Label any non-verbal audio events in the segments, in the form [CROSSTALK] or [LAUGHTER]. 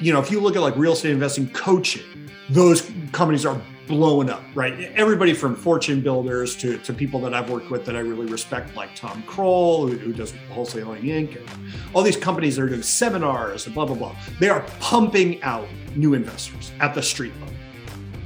you know, if you look at like real estate investing coaching, those companies are blowing up, right? Everybody from fortune builders to, to people that I've worked with that I really respect, like Tom Krol, who, who does Wholesaling Inc., all these companies that are doing seminars and blah, blah, blah. They are pumping out new investors at the street level.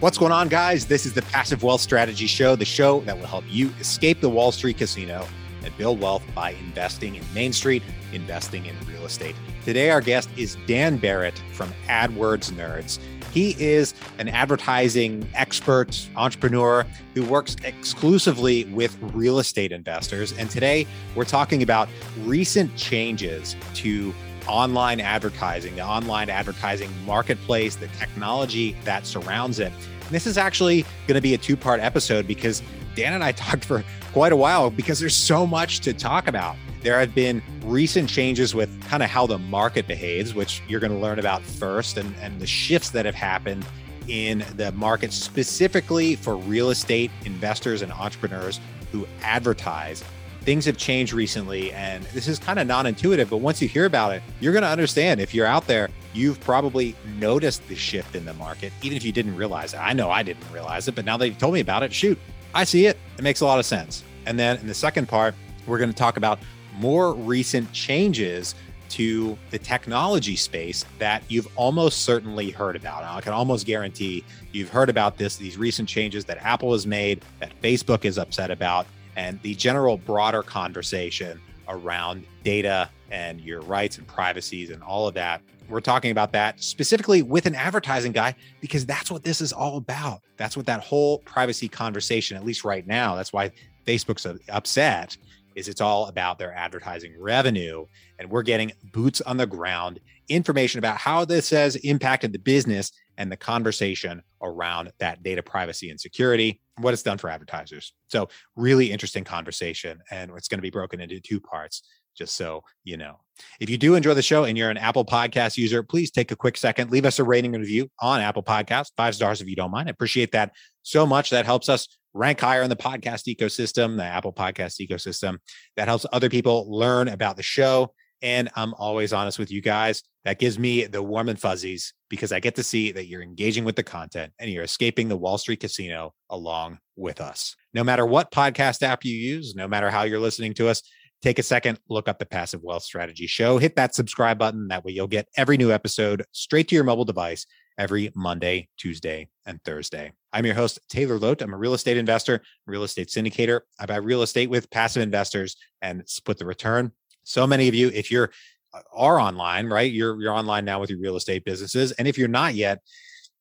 What's going on, guys? This is the Passive Wealth Strategy Show, the show that will help you escape the Wall Street casino and build wealth by investing in Main Street, investing in real estate. Today, our guest is Dan Barrett from AdWords Nerds. He is an advertising expert, entrepreneur who works exclusively with real estate investors. And today we're talking about recent changes to online advertising, the online advertising marketplace, the technology that surrounds it. And this is actually going to be a two part episode because Dan and I [LAUGHS] talked for quite a while because there's so much to talk about. There have been recent changes with kind of how the market behaves, which you're going to learn about first, and, and the shifts that have happened in the market specifically for real estate investors and entrepreneurs who advertise. Things have changed recently, and this is kind of non intuitive, but once you hear about it, you're going to understand. If you're out there, you've probably noticed the shift in the market, even if you didn't realize it. I know I didn't realize it, but now that you've told me about it, shoot, I see it. It makes a lot of sense. And then in the second part, we're going to talk about more recent changes to the technology space that you've almost certainly heard about. I can almost guarantee you've heard about this, these recent changes that Apple has made, that Facebook is upset about, and the general broader conversation around data and your rights and privacies and all of that. We're talking about that specifically with an advertising guy because that's what this is all about. That's what that whole privacy conversation, at least right now, that's why Facebook's upset is it's all about their advertising revenue. And we're getting boots on the ground information about how this has impacted the business and the conversation around that data privacy and security, what it's done for advertisers. So, really interesting conversation. And it's going to be broken into two parts, just so you know. If you do enjoy the show and you're an Apple Podcast user, please take a quick second, leave us a rating and review on Apple Podcasts, five stars if you don't mind. I appreciate that so much. That helps us rank higher in the podcast ecosystem, the Apple Podcast ecosystem. That helps other people learn about the show. And I'm always honest with you guys. That gives me the warm and fuzzies because I get to see that you're engaging with the content and you're escaping the Wall Street casino along with us. No matter what podcast app you use, no matter how you're listening to us, take a second, look up the Passive Wealth Strategy Show, hit that subscribe button. That way you'll get every new episode straight to your mobile device every Monday, Tuesday, and Thursday. I'm your host, Taylor Loht. I'm a real estate investor, real estate syndicator. I buy real estate with passive investors and split the return. So many of you, if you're uh, are online, right? You're you're online now with your real estate businesses. And if you're not yet,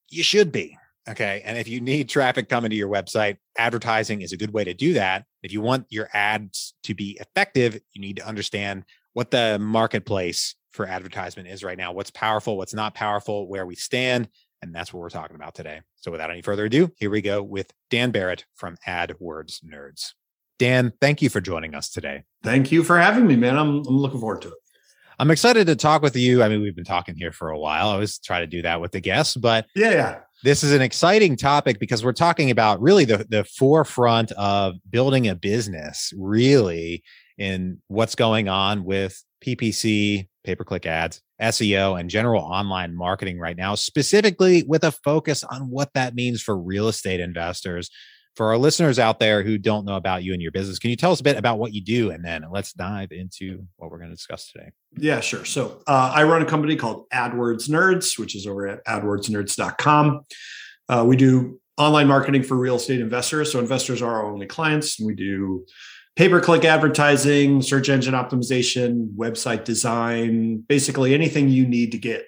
you should be. Okay. And if you need traffic coming to your website, advertising is a good way to do that. If you want your ads to be effective, you need to understand what the marketplace for advertisement is right now, what's powerful, what's not powerful, where we stand. And that's what we're talking about today. So without any further ado, here we go with Dan Barrett from AdWords Nerds. Dan, thank you for joining us today. Thank you for having me, man. I'm, I'm looking forward to it. I'm excited to talk with you. I mean, we've been talking here for a while. I always try to do that with the guests, but yeah, yeah. This is an exciting topic because we're talking about really the, the forefront of building a business, really, in what's going on with PPC, pay per click ads, SEO, and general online marketing right now, specifically with a focus on what that means for real estate investors. For our listeners out there who don't know about you and your business, can you tell us a bit about what you do? And then let's dive into what we're going to discuss today. Yeah, sure. So uh, I run a company called AdWords Nerds, which is over at adwordsnerds.com. Uh, we do online marketing for real estate investors. So investors are our only clients. And we do pay per click advertising, search engine optimization, website design, basically anything you need to get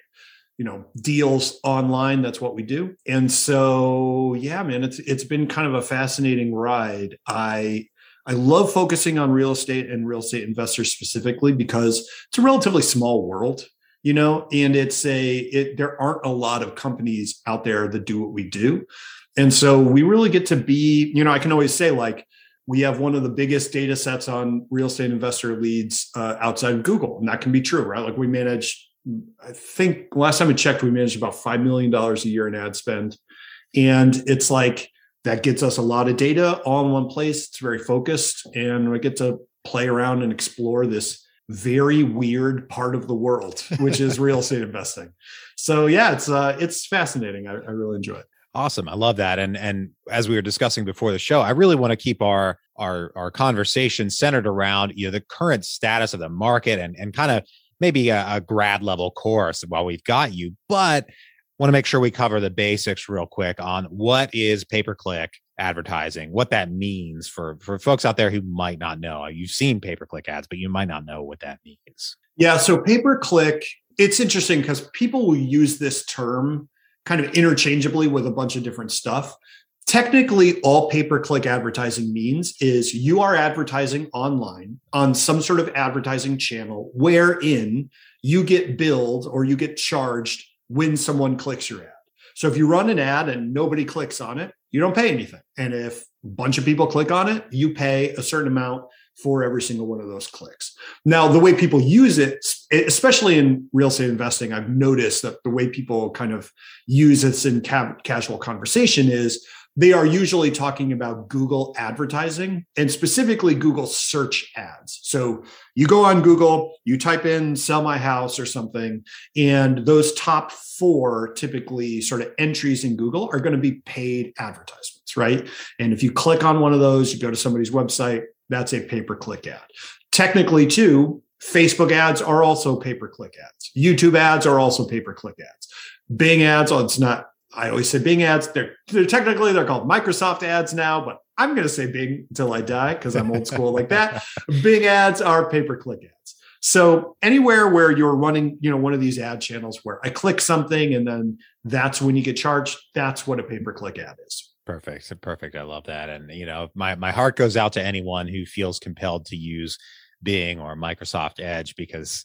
you know deals online that's what we do. And so yeah man it's it's been kind of a fascinating ride. I i love focusing on real estate and real estate investors specifically because it's a relatively small world you know and it's a it, there aren't a lot of companies out there that do what we do. And so we really get to be you know i can always say like we have one of the biggest data sets on real estate investor leads uh, outside of Google. And that can be true, right? Like we manage, I think last time I checked, we managed about $5 million a year in ad spend. And it's like that gets us a lot of data all in one place. It's very focused. And we get to play around and explore this very weird part of the world, which is real [LAUGHS] estate investing. So yeah, it's uh, it's fascinating. I, I really enjoy it. Awesome. I love that. And and as we were discussing before the show, I really want to keep our our our conversation centered around you know the current status of the market and and kind of maybe a, a grad level course while we've got you, but want to make sure we cover the basics real quick on what is pay per click advertising, what that means for for folks out there who might not know. You've seen pay per click ads, but you might not know what that means. Yeah, so pay per click, it's interesting because people will use this term kind of interchangeably with a bunch of different stuff. Technically, all pay per click advertising means is you are advertising online on some sort of advertising channel wherein you get billed or you get charged when someone clicks your ad. So if you run an ad and nobody clicks on it, you don't pay anything. And if a bunch of people click on it, you pay a certain amount for every single one of those clicks. Now, the way people use it, especially in real estate investing, I've noticed that the way people kind of use this in ca- casual conversation is they are usually talking about Google advertising and specifically Google search ads. So you go on Google, you type in sell my house or something, and those top four typically sort of entries in Google are going to be paid advertisements, right? And if you click on one of those, you go to somebody's website, that's a pay per click ad. Technically, too, Facebook ads are also pay per click ads. YouTube ads are also pay per click ads. Bing ads, oh, it's not I always say Bing ads. They're, they're technically they're called Microsoft ads now, but I'm going to say Bing until I die because I'm old school like that. [LAUGHS] Bing ads are pay per click ads. So anywhere where you're running, you know, one of these ad channels where I click something and then that's when you get charged, that's what a pay per click ad is. Perfect. Perfect. I love that. And you know, my my heart goes out to anyone who feels compelled to use Bing or Microsoft Edge because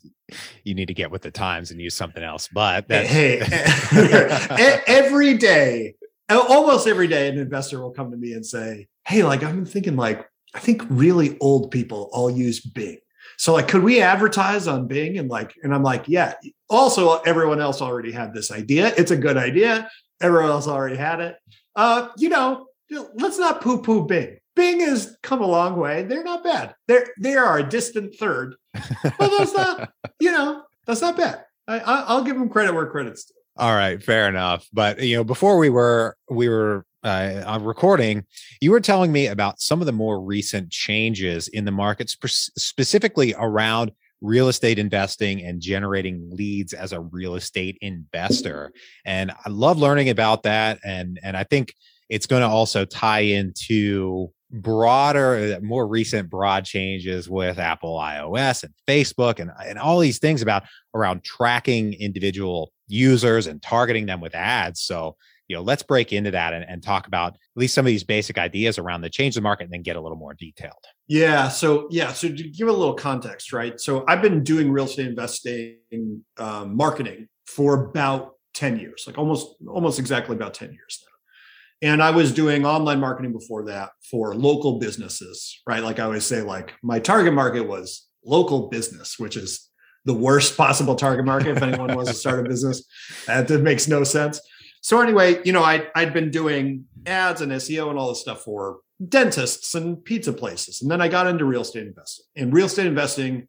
you need to get with the times and use something else. But eh, that's- hey, [LAUGHS] eh, eh, every day, almost every day, an investor will come to me and say, "Hey, like I'm thinking, like I think really old people all use Bing." So like, could we advertise on Bing? And like, and I'm like, yeah. Also, everyone else already had this idea. It's a good idea. Everyone else already had it. Uh, you know, let's not poo-poo Bing. Bing has come a long way. They're not bad. They're they are a distant third, but that's not [LAUGHS] you know that's not bad. I, I'll give them credit where credit's due. All right, fair enough. But you know, before we were we were uh, recording, you were telling me about some of the more recent changes in the markets, specifically around real estate investing and generating leads as a real estate investor. And I love learning about that. And and I think it's going to also tie into broader, uh, more recent broad changes with Apple iOS and Facebook and, and all these things about around tracking individual users and targeting them with ads. So, you know, let's break into that and, and talk about at least some of these basic ideas around the change the market and then get a little more detailed. Yeah. So, yeah. So, to give a little context, right? So, I've been doing real estate investing um, marketing for about 10 years, like almost, almost exactly about 10 years now. And I was doing online marketing before that for local businesses, right? Like I always say, like my target market was local business, which is the worst [LAUGHS] possible target market if anyone wants to start a business. That, that makes no sense. So anyway, you know, I I'd been doing ads and SEO and all this stuff for dentists and pizza places, and then I got into real estate investing. And real estate investing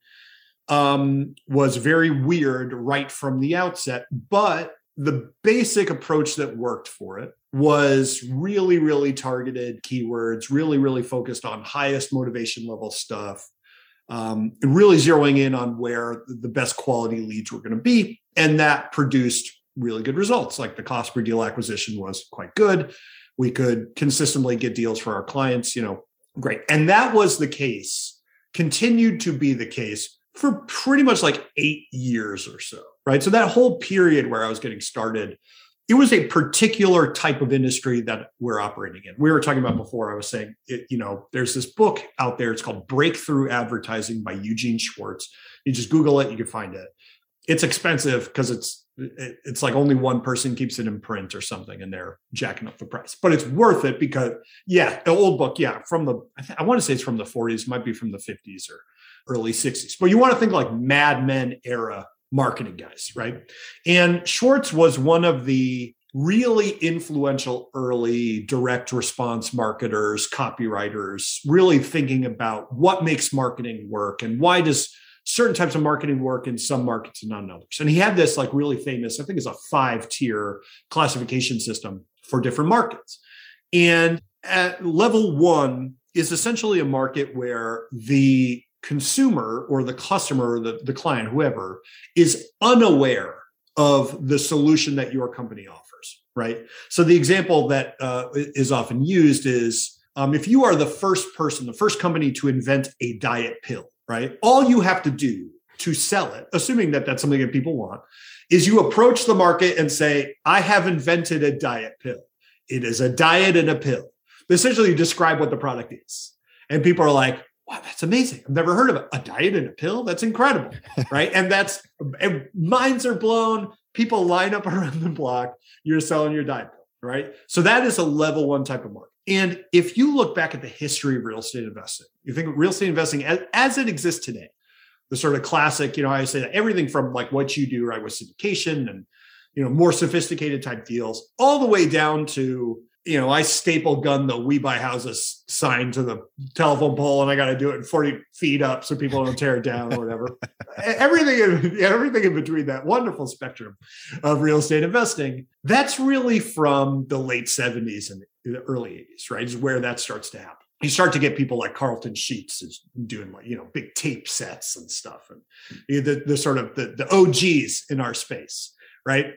um, was very weird right from the outset, but the basic approach that worked for it was really, really targeted keywords, really, really focused on highest motivation level stuff, um, really zeroing in on where the best quality leads were going to be. And that produced really good results. Like the cost per deal acquisition was quite good. We could consistently get deals for our clients, you know, great. And that was the case, continued to be the case for pretty much like eight years or so, right? So that whole period where I was getting started it was a particular type of industry that we're operating in. We were talking about before. I was saying, it, you know, there's this book out there. It's called Breakthrough Advertising by Eugene Schwartz. You just Google it, you can find it. It's expensive because it's it, it's like only one person keeps it in print or something, and they're jacking up the price. But it's worth it because, yeah, the old book, yeah, from the I, th- I want to say it's from the 40s, might be from the 50s or early 60s. But you want to think like Mad Men era marketing guys, right? And Schwartz was one of the really influential early direct response marketers, copywriters, really thinking about what makes marketing work and why does certain types of marketing work in some markets and not in others. And he had this like really famous, I think it's a five tier classification system for different markets. And at level one is essentially a market where the consumer or the customer, the, the client, whoever, is unaware of the solution that your company offers, right? So the example that uh, is often used is um, if you are the first person, the first company to invent a diet pill, right? All you have to do to sell it, assuming that that's something that people want, is you approach the market and say, I have invented a diet pill. It is a diet and a pill. Essentially, you describe what the product is. And people are like, wow, that's amazing. I've never heard of it. A diet and a pill? That's incredible. [LAUGHS] right. And that's, and minds are blown. People line up [LAUGHS] around the block. You're selling your diet pill. Right. So that is a level one type of market. And if you look back at the history of real estate investing, you think real estate investing as, as it exists today, the sort of classic, you know, I say that everything from like what you do, right, with syndication and, you know, more sophisticated type deals, all the way down to you know, I staple gun the "We Buy Houses" sign to the telephone pole, and I got to do it 40 feet up so people don't tear it down or whatever. [LAUGHS] everything, in, everything in between that wonderful spectrum of real estate investing. That's really from the late 70s and the early 80s, right? Is where that starts to happen. You start to get people like Carleton Sheets is doing like you know big tape sets and stuff, and the the sort of the, the OGs in our space, right?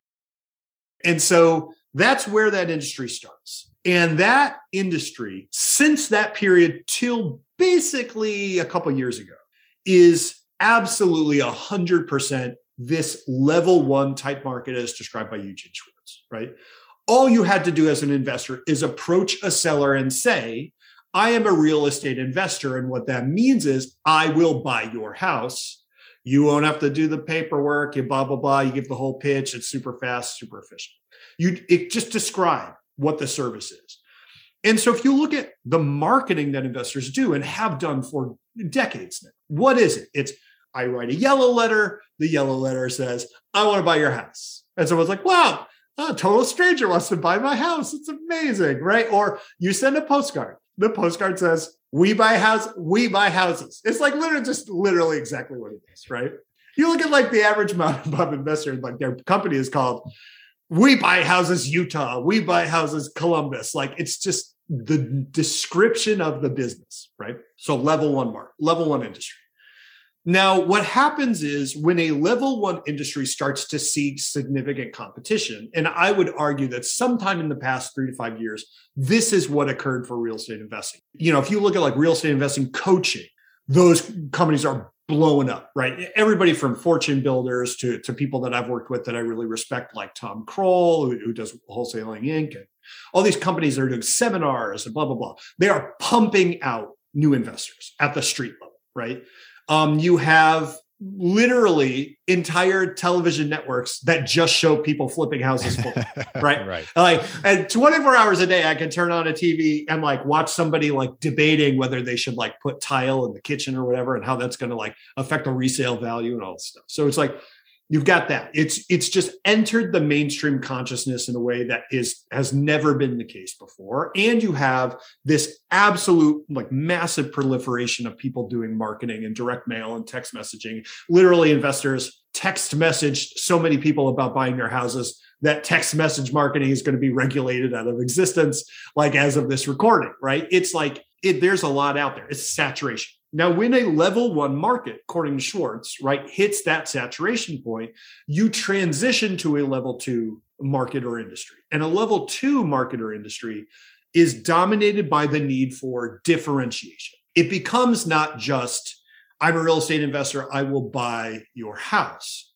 And so that's where that industry starts. And that industry, since that period till basically a couple years ago, is absolutely 100% this level one type market as described by Eugene Schwartz, right? All you had to do as an investor is approach a seller and say, I am a real estate investor. And what that means is I will buy your house. You won't have to do the paperwork, you blah, blah, blah. You give the whole pitch. It's super fast, super efficient. You it just describe what the service is. And so if you look at the marketing that investors do and have done for decades now, what is it? It's I write a yellow letter. The yellow letter says, I want to buy your house. And someone's like, wow, a total stranger wants to buy my house. It's amazing, right? Or you send a postcard. The postcard says, we buy house, we buy houses. It's like literally just literally exactly what it is, right? You look at like the average [LAUGHS] mom investor, like their company is called we buy houses Utah, we buy houses Columbus. Like it's just the description of the business, right? So level one mark, level one industry. Now, what happens is when a level one industry starts to see significant competition, and I would argue that sometime in the past three to five years, this is what occurred for real estate investing. You know, if you look at like real estate investing coaching, those companies are blowing up, right? Everybody from fortune builders to, to people that I've worked with that I really respect, like Tom Krol, who, who does Wholesaling Inc., and all these companies that are doing seminars and blah, blah, blah. They are pumping out new investors at the street level, right? Um, you have literally entire television networks that just show people flipping houses full, [LAUGHS] right? right. Like, and 24 hours a day, I can turn on a TV and like watch somebody like debating whether they should like put tile in the kitchen or whatever and how that's going to like affect the resale value and all this stuff. So it's like you've got that. It's it's just entered the mainstream consciousness in a way that is has never been the case before. And you have this absolute like massive proliferation of people doing marketing and direct mail and text messaging. Literally investors text messaged so many people about buying their houses that text message marketing is going to be regulated out of existence like as of this recording right? It's like it, there's a lot out there. It's saturation now, when a level one market, according to Schwartz, right, hits that saturation point, you transition to a level two market or industry. And a level two market or industry is dominated by the need for differentiation. It becomes not just, I'm a real estate investor, I will buy your house.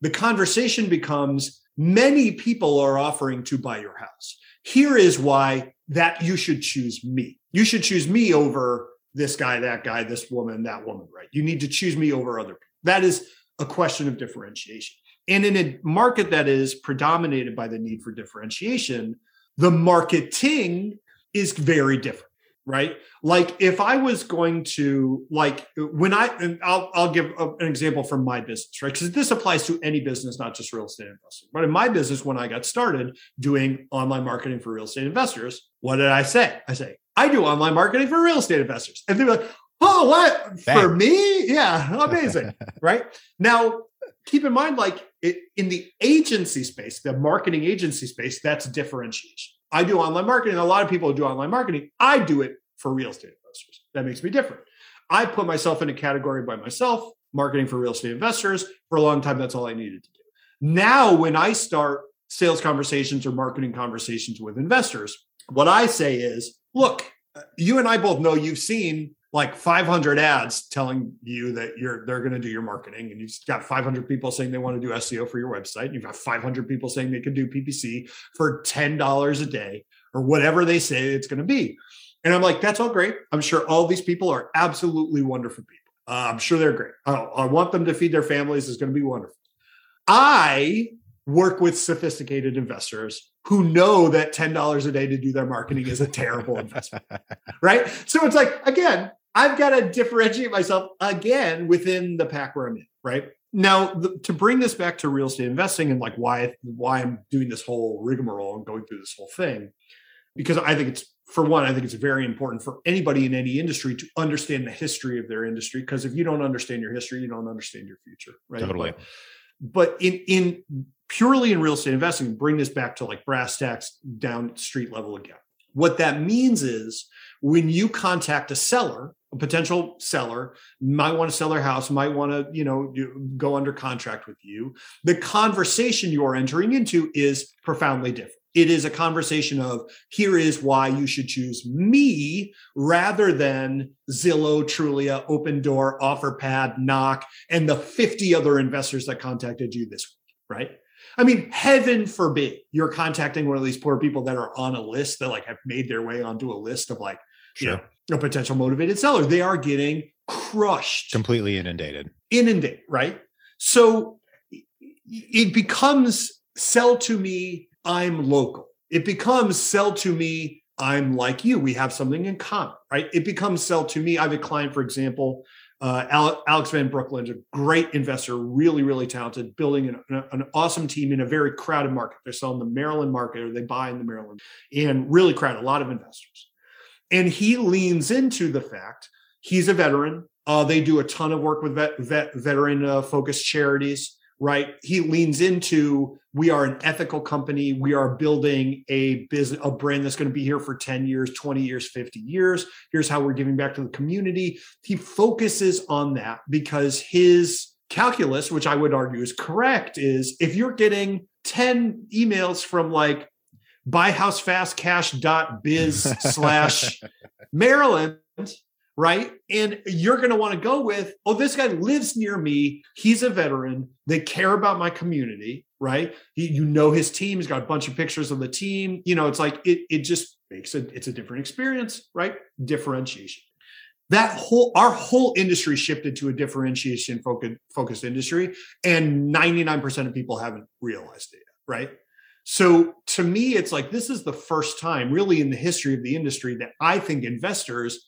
The conversation becomes, many people are offering to buy your house. Here is why that you should choose me. You should choose me over this guy, that guy, this woman, that woman, right? You need to choose me over other people. That is a question of differentiation. And in a market that is predominated by the need for differentiation, the marketing is very different, right? Like if I was going to like when I and I'll I'll give a, an example from my business, right? Because this applies to any business, not just real estate investing. But in my business, when I got started doing online marketing for real estate investors, what did I say? I say I do online marketing for real estate investors. And they're like, Oh, what Bang. for me? Yeah, amazing. [LAUGHS] right now, keep in mind, like it, in the agency space, the marketing agency space, that's differentiation. I do online marketing. A lot of people do online marketing. I do it for real estate investors. That makes me different. I put myself in a category by myself, marketing for real estate investors. For a long time, that's all I needed to do. Now, when I start sales conversations or marketing conversations with investors, what I say is, look, you and I both know you've seen like 500 ads telling you that you're they're going to do your marketing and you've got 500 people saying they want to do SEO for your website you've got 500 people saying they can do PPC for $10 a day or whatever they say it's going to be. And I'm like that's all great. I'm sure all these people are absolutely wonderful people. Uh, I'm sure they're great. I, I want them to feed their families. It's going to be wonderful. I work with sophisticated investors who know that $10 a day to do their marketing is a terrible [LAUGHS] investment. right. So it's like, again, I've got to differentiate myself again within the pack where I'm in. Right. Now, the, to bring this back to real estate investing and like why why I'm doing this whole rigmarole and going through this whole thing, because I think it's for one, I think it's very important for anybody in any industry to understand the history of their industry. Because if you don't understand your history, you don't understand your future. Right. Totally. But, but in in purely in real estate investing, bring this back to like brass tacks down street level again. What that means is when you contact a seller, a potential seller might want to sell their house, might want to, you know, go under contract with you. The conversation you are entering into is profoundly different. It is a conversation of here is why you should choose me rather than Zillow, Trulia, Open Opendoor, OfferPad, Knock, and the 50 other investors that contacted you this week, right? I mean, heaven forbid you're contacting one of these poor people that are on a list that like have made their way onto a list of like, sure. you know, a potential motivated seller. They are getting crushed, completely inundated, inundated, right? So it becomes sell to me, I'm local. It becomes sell to me, I'm like you. We have something in common, right? It becomes sell to me. I have a client, for example, uh, Alex Van Brooklyn, a great investor, really, really talented, building an, an, awesome team in a very crowded market. They're selling the Maryland market or they buy in the Maryland and really crowded, a lot of investors. And he leans into the fact he's a veteran. Uh, they do a ton of work with vet, vet, veteran uh, focused charities right? He leans into we are an ethical company. We are building a business, a brand that's going to be here for 10 years, 20 years, 50 years. Here's how we're giving back to the community. He focuses on that because his calculus, which I would argue is correct, is if you're getting 10 emails from like buyhousefastcash.biz slash [LAUGHS] Maryland right? And you're going to want to go with, oh, this guy lives near me. He's a veteran. They care about my community, right? He, you know his team. He's got a bunch of pictures of the team. You know, it's like it. It just makes it. It's a different experience, right? Differentiation. That whole our whole industry shifted to a differentiation focused focused industry, and 99% of people haven't realized it, right? So to me, it's like this is the first time, really, in the history of the industry, that I think investors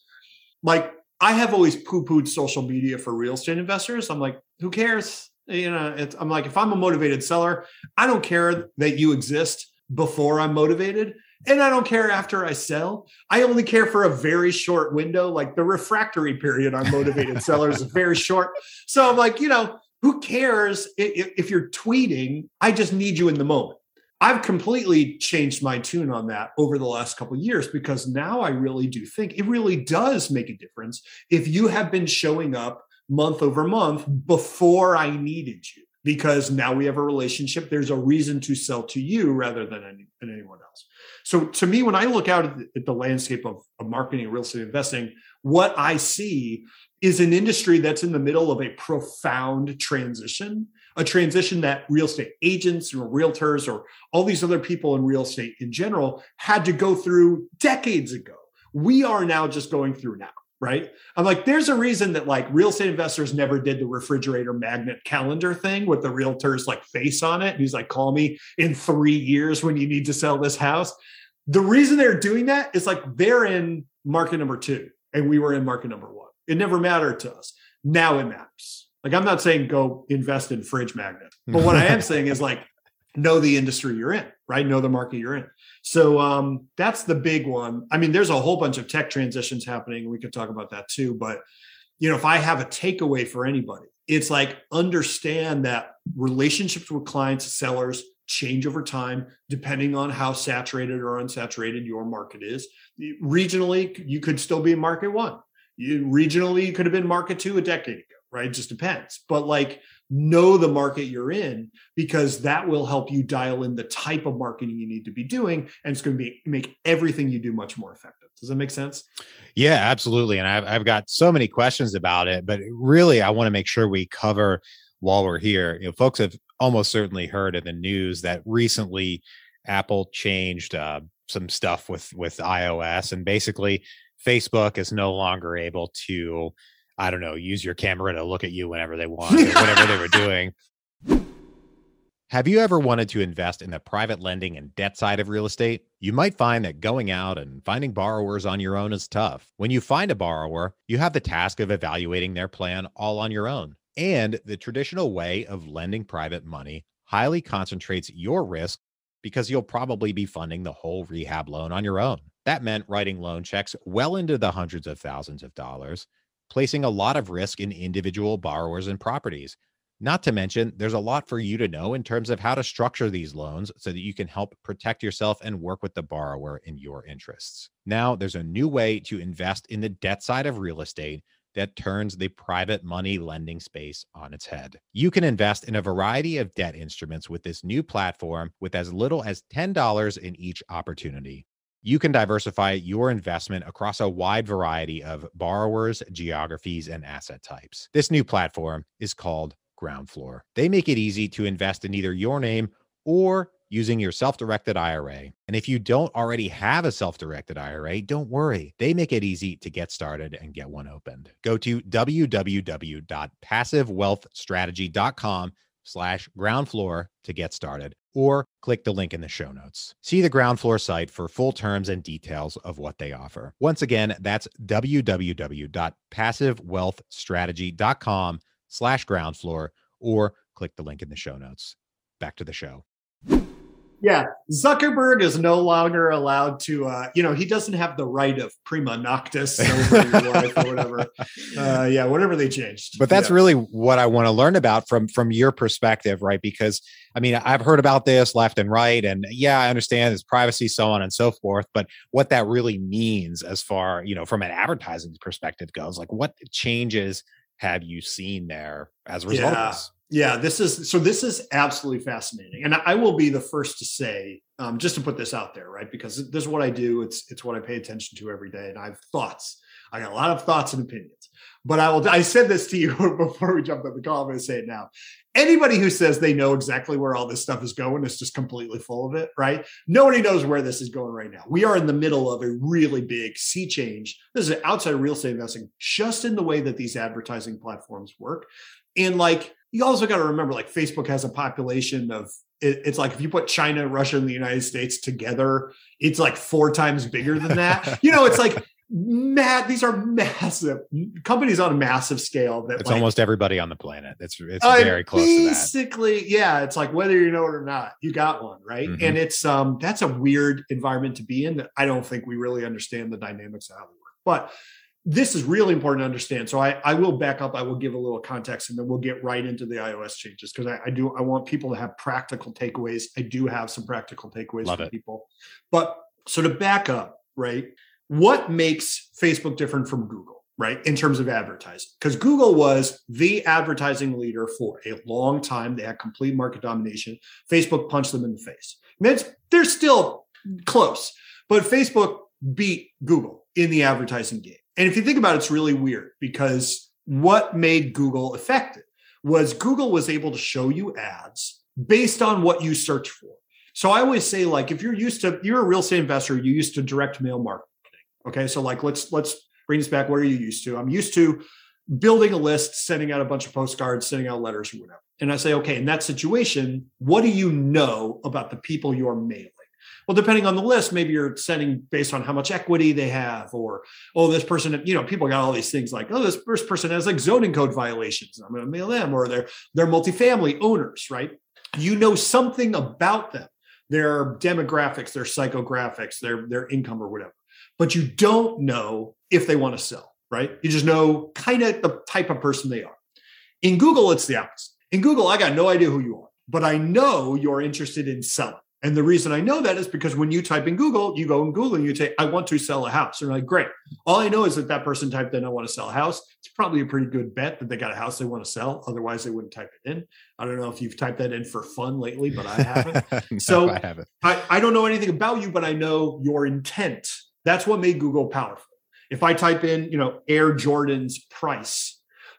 like I have always poo pooed social media for real estate investors. I'm like, who cares? You know, I'm like, if I'm a motivated seller, I don't care that you exist before I'm motivated. And I don't care after I sell. I only care for a very short window. Like the refractory period on motivated [LAUGHS] sellers is very short. So I'm like, you know, who cares if, if you're tweeting? I just need you in the moment. I've completely changed my tune on that over the last couple years because now I really do think it really does make a difference if you have been showing up month over month before I needed you because now we have a relationship. There's a reason to sell to you rather than, any, than anyone else. So to me when i look out at the, at the landscape of, of marketing real estate investing what i see is an industry that's in the middle of a profound transition a transition that real estate agents or realtors or all these other people in real estate in general had to go through decades ago. We are now just going through now, right? I'm like, there's a reason that like real estate investors never did the refrigerator magnet calendar thing with the realtor's like face on it. he's like, call me in three years when you need to sell this house. The reason they're doing that is like they're in market number two and we were in market number one. It never mattered to us. Now it matters like I'm not saying go invest in fridge magnets, [LAUGHS] but what I am saying is like know the industry you're in, right? Know the market you're in. So um, that's the big one. I mean, there's a whole bunch of tech transitions happening. We could talk about that too, but you know, if I have a takeaway for anybody, it's like understand that relationships with clients, sellers change over time depending on how saturated or unsaturated your market is. Regionally, you could still be in market one. You, regionally, you could have been market two a decade ago, right? It just depends. But like know the market you're in because that will help you dial in the type of marketing you need to be doing and it's going to be make everything you do much more effective does that make sense yeah absolutely and i've, I've got so many questions about it but really i want to make sure we cover while we're here you know folks have almost certainly heard in the news that recently apple changed uh, some stuff with with ios and basically facebook is no longer able to I don't know, use your camera to look at you whenever they want, whatever they were [LAUGHS] doing. Have you ever wanted to invest in the private lending and debt side of real estate? You might find that going out and finding borrowers on your own is tough. When you find a borrower, you have the task of evaluating their plan all on your own. And the traditional way of lending private money highly concentrates your risk because you'll probably be funding the whole rehab loan on your own. That meant writing loan checks well into the hundreds of thousands of dollars placing a lot of risk in individual borrowers and properties. Not to mention, there's a lot for you to know in terms of how to structure these loans so that you can help protect yourself and work with the borrower in your interests. Now, there's a new way to invest in the debt side of real estate that turns the private money lending space on its head. You can invest in a variety of debt instruments with this new platform with as little as $10 in each opportunity you can diversify your investment across a wide variety of borrowers, geographies, and asset types. This new platform is called Ground Floor. They make it easy to invest in either your name or using your self directed IRA. And if you don't already have a self directed IRA, don't worry. They make it easy to get started and get one opened. Go to www.passivewealthstrategy.com slash ground floor to get started or click the link in the show notes. See the ground floor site for full terms and details of what they offer. Once again, that's www.passivewealthstrategy.com slash ground floor or click the link in the show notes. Back to the show. Yeah, Zuckerberg is no longer allowed to. Uh, you know, he doesn't have the right of prima noctis [LAUGHS] over your wife or whatever. Uh, yeah, whatever they changed. But that's yeah. really what I want to learn about from from your perspective, right? Because I mean, I've heard about this left and right, and yeah, I understand there's privacy, so on and so forth. But what that really means, as far you know, from an advertising perspective goes, like what changes have you seen there as a result yeah. of this? Yeah, this is so. This is absolutely fascinating, and I will be the first to say, um, just to put this out there, right? Because this is what I do. It's it's what I pay attention to every day, and I have thoughts. I got a lot of thoughts and opinions. But I will. I said this to you [LAUGHS] before we jumped on the call. I'm going to say it now. Anybody who says they know exactly where all this stuff is going is just completely full of it, right? Nobody knows where this is going right now. We are in the middle of a really big sea change. This is outside real estate investing, just in the way that these advertising platforms work. And like you also got to remember like facebook has a population of it, it's like if you put china russia and the united states together it's like four times bigger than that. [LAUGHS] You know it's like mad these are massive companies on a massive scale that it's like, almost everybody on the planet. It's it's uh, very close basically yeah it's like whether you know it or not you got one right? Mm-hmm. and it's um that's a weird environment to be in that i don't think we really understand the dynamics of how they work. But this is really important to understand. So I, I will back up. I will give a little context, and then we'll get right into the iOS changes because I, I, do. I want people to have practical takeaways. I do have some practical takeaways Love for it. people. But so to back up, right? What makes Facebook different from Google, right? In terms of advertising, because Google was the advertising leader for a long time. They had complete market domination. Facebook punched them in the face. Mean, they're still close, but Facebook beat Google in the advertising game. And if you think about it, it's really weird because what made Google effective was Google was able to show you ads based on what you search for. So I always say, like, if you're used to, you're a real estate investor, you used to direct mail marketing. Okay. So like let's let's bring this back. What are you used to? I'm used to building a list, sending out a bunch of postcards, sending out letters or whatever. And I say, okay, in that situation, what do you know about the people you're mailing? Well, depending on the list, maybe you're sending based on how much equity they have, or oh, this person, you know, people got all these things like, oh, this first person has like zoning code violations. I'm going to mail them, or they're they're multifamily owners, right? You know something about them, their demographics, their psychographics, their their income or whatever, but you don't know if they want to sell. right? You just know kind of the type of person they are. In Google, it's the opposite. In Google, I got no idea who you are, but I know you're interested in selling. And the reason I know that is because when you type in Google, you go in Google and you say, I want to sell a house. And you're like, great. All I know is that that person typed in, I want to sell a house. It's probably a pretty good bet that they got a house they want to sell. Otherwise, they wouldn't type it in. I don't know if you've typed that in for fun lately, but I [LAUGHS] haven't. no, so I haven't. I, I don't know anything about you, but I know your intent. That's what made Google powerful. If I type in, you know, Air Jordan's price,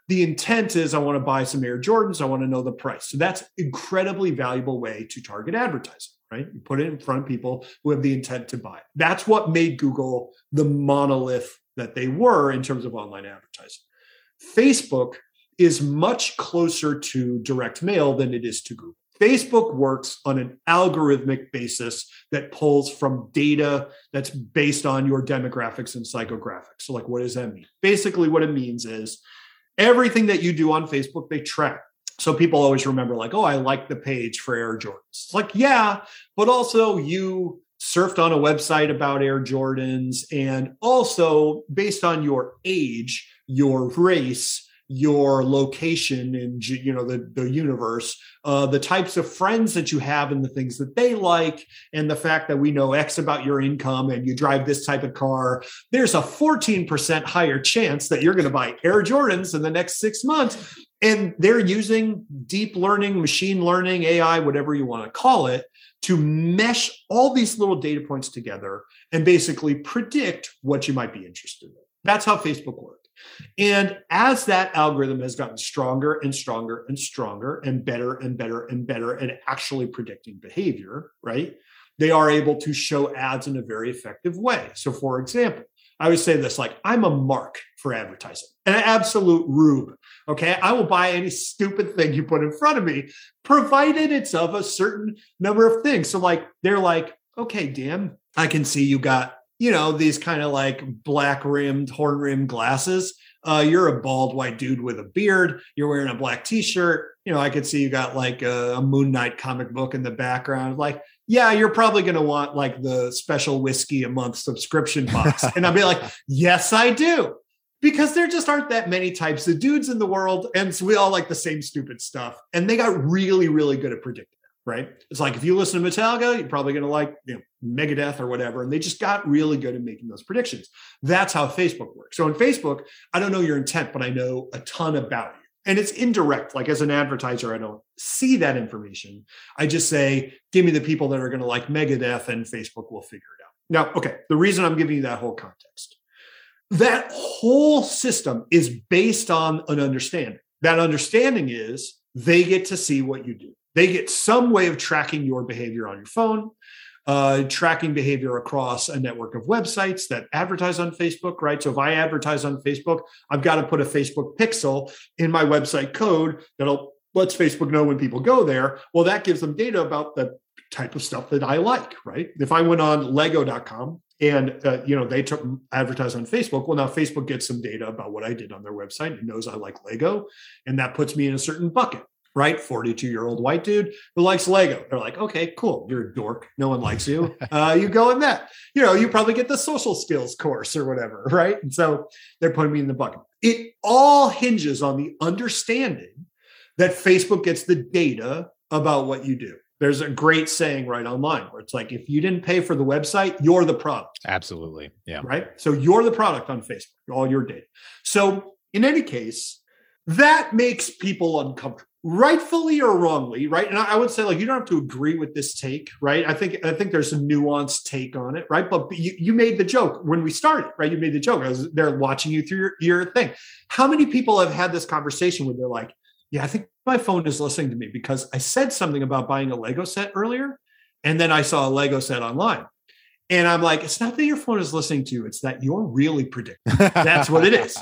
the intent is I want to buy some Air Jordans. I want to know the price. So that's incredibly valuable way to target advertising, right? You put it in front of people who have the intent to buy. That's what made Google the monolith that they were in terms of online advertising. Facebook is much closer to direct mail than it is to Google. Facebook works on an algorithmic basis that pulls from data that's based on your demographics and psychographics. So, like, what does that mean? Basically, what it means is everything that you do on Facebook, they track. So people always remember, like, oh, I like the page for Air Jordans. It's like, yeah, but also you surfed on a website about Air Jordans. And also, based on your age, your race, your location in you know the, the universe uh, the types of friends that you have and the things that they like and the fact that we know x about your income and you drive this type of car there's a 14% higher chance that you're going to buy air jordans in the next six months and they're using deep learning machine learning ai whatever you want to call it to mesh all these little data points together and basically predict what you might be interested in that's how facebook works and as that algorithm has gotten stronger and stronger and stronger and better and better and better at actually predicting behavior, right? They are able to show ads in a very effective way. So, for example, I would say this like, I'm a mark for advertising, an absolute rube. Okay. I will buy any stupid thing you put in front of me, provided it's of a certain number of things. So, like, they're like, okay, Dan, I can see you got you know, these kind of like black rimmed, horn rimmed glasses. Uh, you're a bald white dude with a beard. You're wearing a black t-shirt. You know, I could see you got like a, a Moon Knight comic book in the background. Like, yeah, you're probably going to want like the special whiskey a month subscription box. and I'll be like, yes, I do. Because there just aren't that many types of dudes in the world. And so we all like the same stupid stuff. And they got really, really good at predicting right? It's like if you listen to Metallica, you're probably going to like you know, Megadeth or whatever. And they just got really good at making those predictions. That's how Facebook works. So in Facebook, I don't know your intent, but I know a ton about you. And it's indirect. Like as an advertiser, I don't see that information. I just say, give me the people that are going to like Megadeth, and Facebook will figure it out. Now, okay, the reason I'm giving you that whole context, that whole system is based on an understanding. That understanding is they get to see what you do. They get some way of tracking your behavior on your phone, uh, tracking behavior across a network of websites that advertise on Facebook, right? So if I advertise on Facebook, I've got to put a Facebook pixel in my website code that'll lets Facebook know when people go there. Well, that gives them data about the type of stuff that I like, right? If I went on lego.com and uh, you know they took advertise on facebook well now facebook gets some data about what i did on their website it knows i like lego and that puts me in a certain bucket right? 42 year old white dude who likes Lego. They're like, okay, cool. You're a dork. No one likes you. [LAUGHS] Uh, you go in that. You know, you probably get the social skills course or whatever, [LAUGHS] right? And so they're putting me in the bucket. It all hinges on the understanding that Facebook gets the data about what you do. There's a great saying right online where it's like, if you didn't pay for the website, you're the product. Absolutely. Yeah. Right. So you're the product on Facebook, all your data. So in any case, that makes people uncomfortable rightfully or wrongly, right? And I would say like you don't have to agree with this take, right? I think I think there's a nuanced take on it, right? But you, you made the joke when we started, right? You made the joke. I was they're watching you through your, your thing. How many people have had this conversation where they're like, yeah, I think my phone is listening to me because I said something about buying a Lego set earlier, and then I saw a Lego set online. And I'm like, it's not that your phone is listening to you, it's that you're really predicting. [LAUGHS] That's what it is.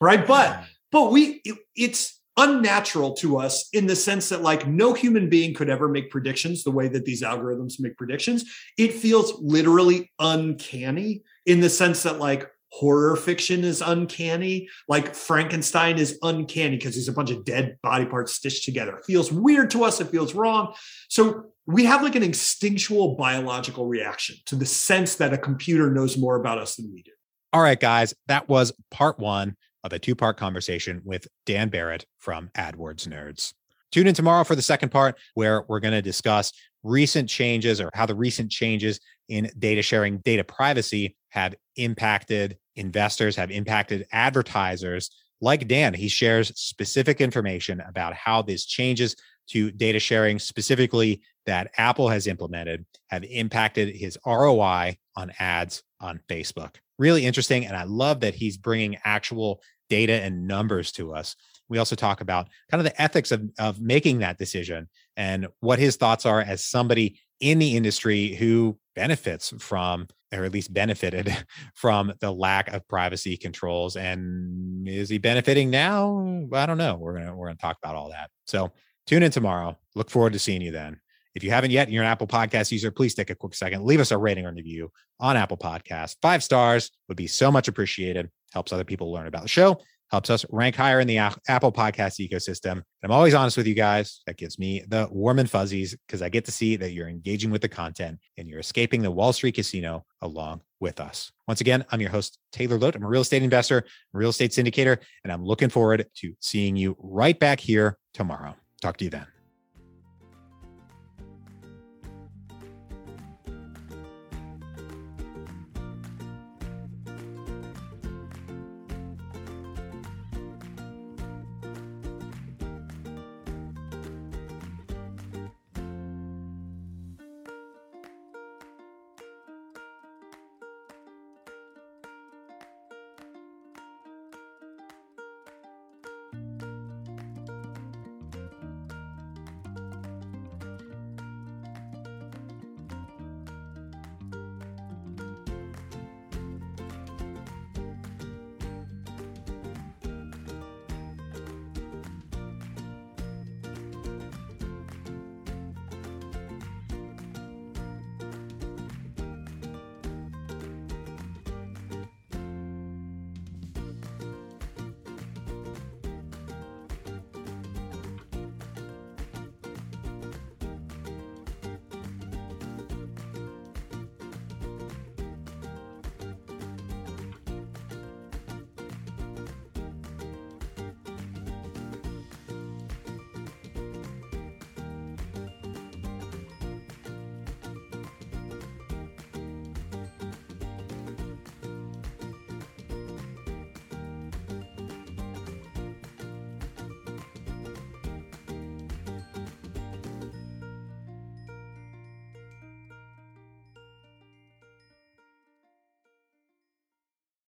Right. But but we it, it's unnatural to us in the sense that like no human being could ever make predictions the way that these algorithms make predictions it feels literally uncanny in the sense that like horror fiction is uncanny like frankenstein is uncanny because he's a bunch of dead body parts stitched together. It feels weird to us it feels wrong. So we have like an instinctual biological reaction to the sense that a computer knows more about us than we do. All right, guys, that was part one of a two part conversation with Dan Barrett from AdWords Nerds. Tune in tomorrow for the second part, where we're going to discuss recent changes or how the recent changes in data sharing, data privacy have impacted investors, have impacted advertisers. Like Dan, he shares specific information about how these changes to data sharing, specifically that Apple has implemented, have impacted his ROI on ads on Facebook. Really interesting. And I love that he's bringing actual data and numbers to us we also talk about kind of the ethics of, of making that decision and what his thoughts are as somebody in the industry who benefits from or at least benefited [LAUGHS] from the lack of privacy controls and is he benefiting now? I don't know. We're gonna we're gonna talk about all that. So tune in tomorrow. Look forward to seeing you then. If you haven't yet you're an apple podcast user please take a quick second leave us a rating or review on apple podcast five stars would be so much appreciated. Helps other people learn about the show helps us rank higher in the Apple podcast ecosystem. And I'm always honest with you guys. That gives me the warm and fuzzies because I get to see that you're engaging with the content and you're escaping the Wall Street casino along with us. Once again, I'm your host, Taylor Loht. I'm a real estate investor, real estate syndicator, and I'm looking forward to seeing you right back here tomorrow. Talk to you then.